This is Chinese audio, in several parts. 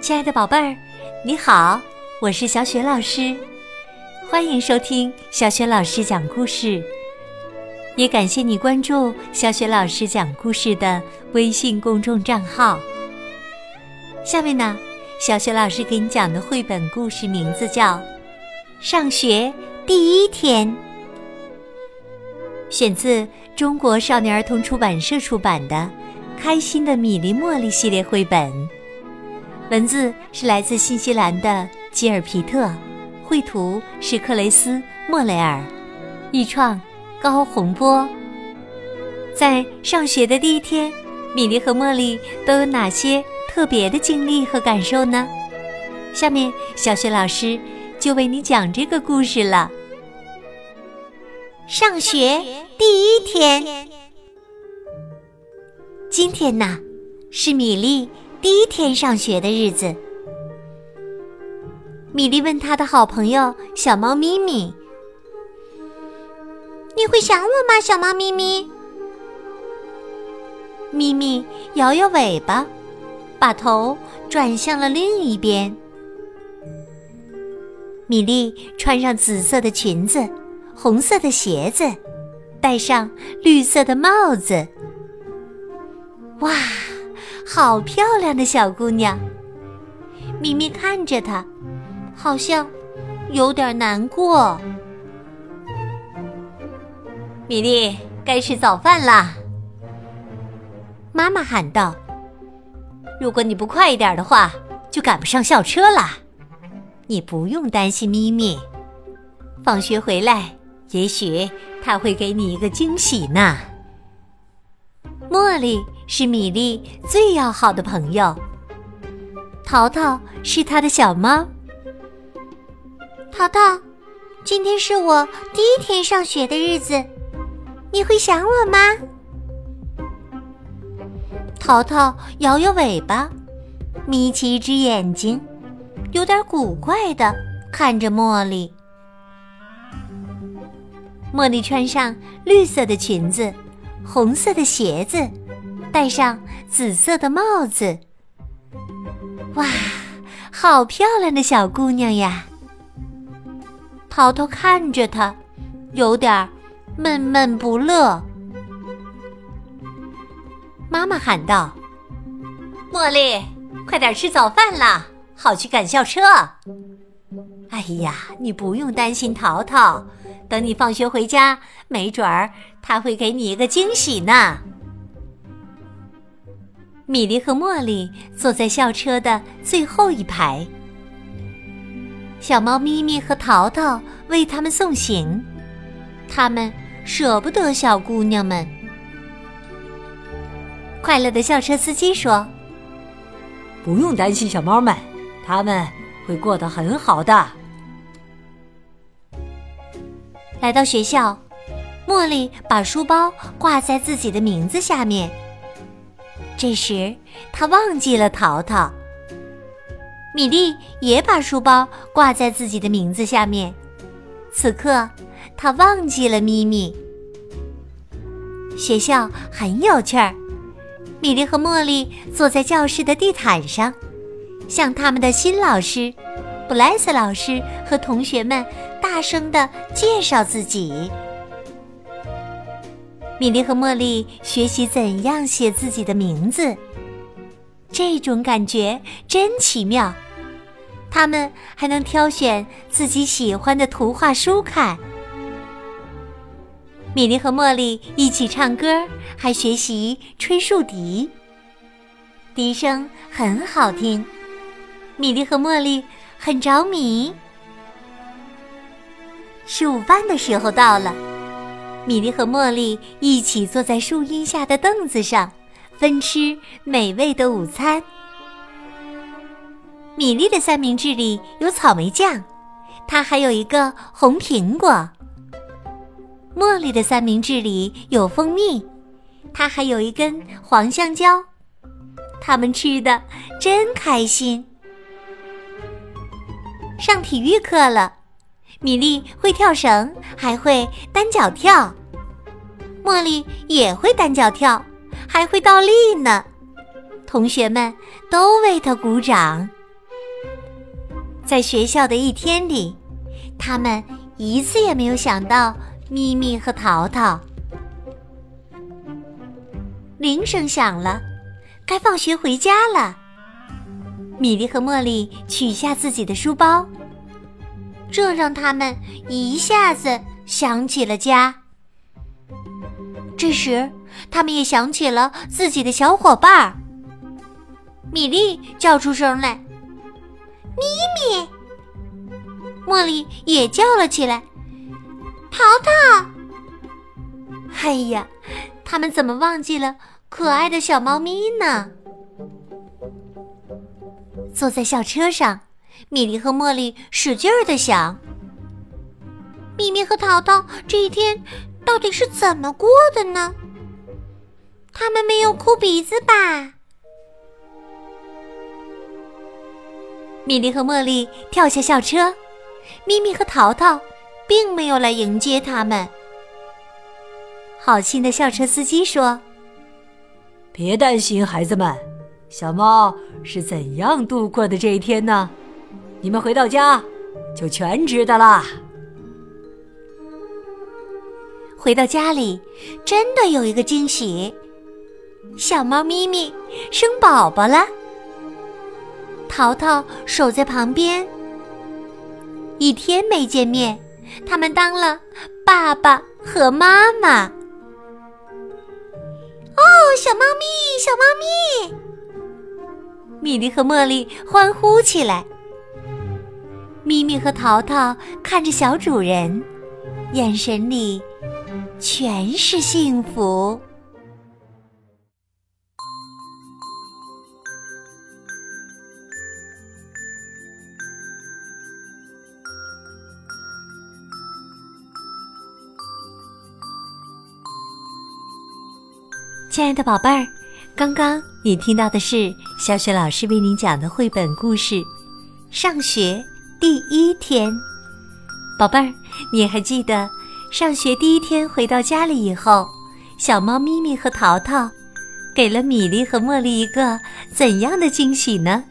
亲爱的宝贝儿，你好，我是小雪老师，欢迎收听小雪老师讲故事。也感谢你关注小雪老师讲故事的微信公众账号。下面呢，小雪老师给你讲的绘本故事名字叫《上学第一天》，选自中国少年儿童出版社出版的《开心的米粒茉莉》系列绘本。文字是来自新西兰的吉尔皮特，绘图是克雷斯莫雷尔，译创高洪波。在上学的第一天，米莉和茉莉都有哪些特别的经历和感受呢？下面小雪老师就为你讲这个故事了。上学第一天，今天呢是米莉。第一天上学的日子，米莉问她的好朋友小猫咪咪：“你会想我吗，小猫咪咪？”咪咪摇摇尾巴，把头转向了另一边。米莉穿上紫色的裙子，红色的鞋子，戴上绿色的帽子。哇！好漂亮的小姑娘，咪咪看着她，好像有点难过。米莉，该吃早饭啦！妈妈喊道：“如果你不快一点的话，就赶不上校车啦。你不用担心咪咪，放学回来，也许他会给你一个惊喜呢。”茉莉是米莉最要好的朋友，淘淘是她的小猫。淘淘，今天是我第一天上学的日子，你会想我吗？淘淘摇摇尾巴，眯起一只眼睛，有点古怪的看着茉莉。茉莉穿上绿色的裙子。红色的鞋子，戴上紫色的帽子。哇，好漂亮的小姑娘呀！淘淘看着她，有点闷闷不乐。妈妈喊道：“茉莉，快点吃早饭啦，好去赶校车。”哎呀，你不用担心淘淘。等你放学回家，没准儿他会给你一个惊喜呢。米莉和茉莉坐在校车的最后一排，小猫咪咪和淘淘为他们送行，他们舍不得小姑娘们。快乐的校车司机说：“不用担心，小猫们，他们会过得很好的。”来到学校，茉莉把书包挂在自己的名字下面。这时，他忘记了淘淘。米莉也把书包挂在自己的名字下面。此刻，她忘记了咪咪。学校很有趣儿。米莉和茉莉坐在教室的地毯上，向他们的新老师布莱斯老师和同学们。大声的介绍自己。米莉和茉莉学习怎样写自己的名字，这种感觉真奇妙。他们还能挑选自己喜欢的图画书看。米莉和茉莉一起唱歌，还学习吹竖笛，笛声很好听。米莉和茉莉很着迷。吃午饭的时候到了，米莉和茉莉一起坐在树荫下的凳子上，分吃美味的午餐。米莉的三明治里有草莓酱，它还有一个红苹果。茉莉的三明治里有蜂蜜，它还有一根黄香蕉。他们吃的真开心。上体育课了。米莉会跳绳，还会单脚跳；茉莉也会单脚跳，还会倒立呢。同学们都为她鼓掌。在学校的一天里，他们一次也没有想到咪咪和淘淘。铃声响了，该放学回家了。米莉和茉莉取下自己的书包，这让他们一下子想起了家。这时，他们也想起了自己的小伙伴儿。米莉叫出声来：“咪咪！”茉莉也叫了起来：“淘淘！”哎呀，他们怎么忘记了可爱的小猫咪呢？坐在校车上，米莉和茉莉使劲儿的想：咪咪和淘淘这一天到底是怎么过的呢？他们没有哭鼻子吧？米莉和茉莉跳下校车，咪咪和淘淘并没有来迎接他们。好心的校车司机说：“别担心，孩子们，小猫是怎样度过的这一天呢？你们回到家就全知道啦。”回到家里，真的有一个惊喜，小猫咪咪生宝宝了。淘淘守在旁边，一天没见面，他们当了爸爸和妈妈。哦，小猫咪，小猫咪！米莉和茉莉欢呼起来。咪咪和淘淘看着小主人，眼神里全是幸福。亲爱的宝贝儿，刚刚你听到的是小雪老师为你讲的绘本故事《上学第一天》。宝贝儿，你还记得上学第一天回到家里以后，小猫咪咪和淘淘给了米莉和茉莉一个怎样的惊喜呢？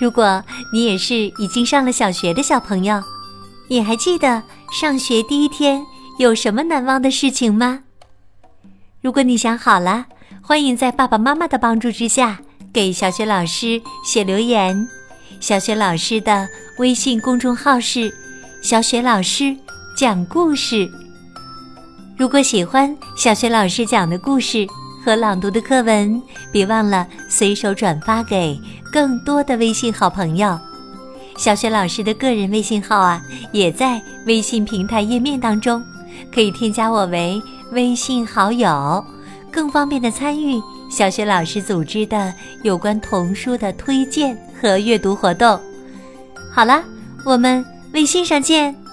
如果你也是已经上了小学的小朋友，你还记得上学第一天有什么难忘的事情吗？如果你想好了，欢迎在爸爸妈妈的帮助之下给小雪老师写留言。小雪老师的微信公众号是“小雪老师讲故事”。如果喜欢小雪老师讲的故事和朗读的课文，别忘了随手转发给更多的微信好朋友。小雪老师的个人微信号啊，也在微信平台页面当中，可以添加我为。微信好友，更方便的参与小雪老师组织的有关童书的推荐和阅读活动。好了，我们微信上见。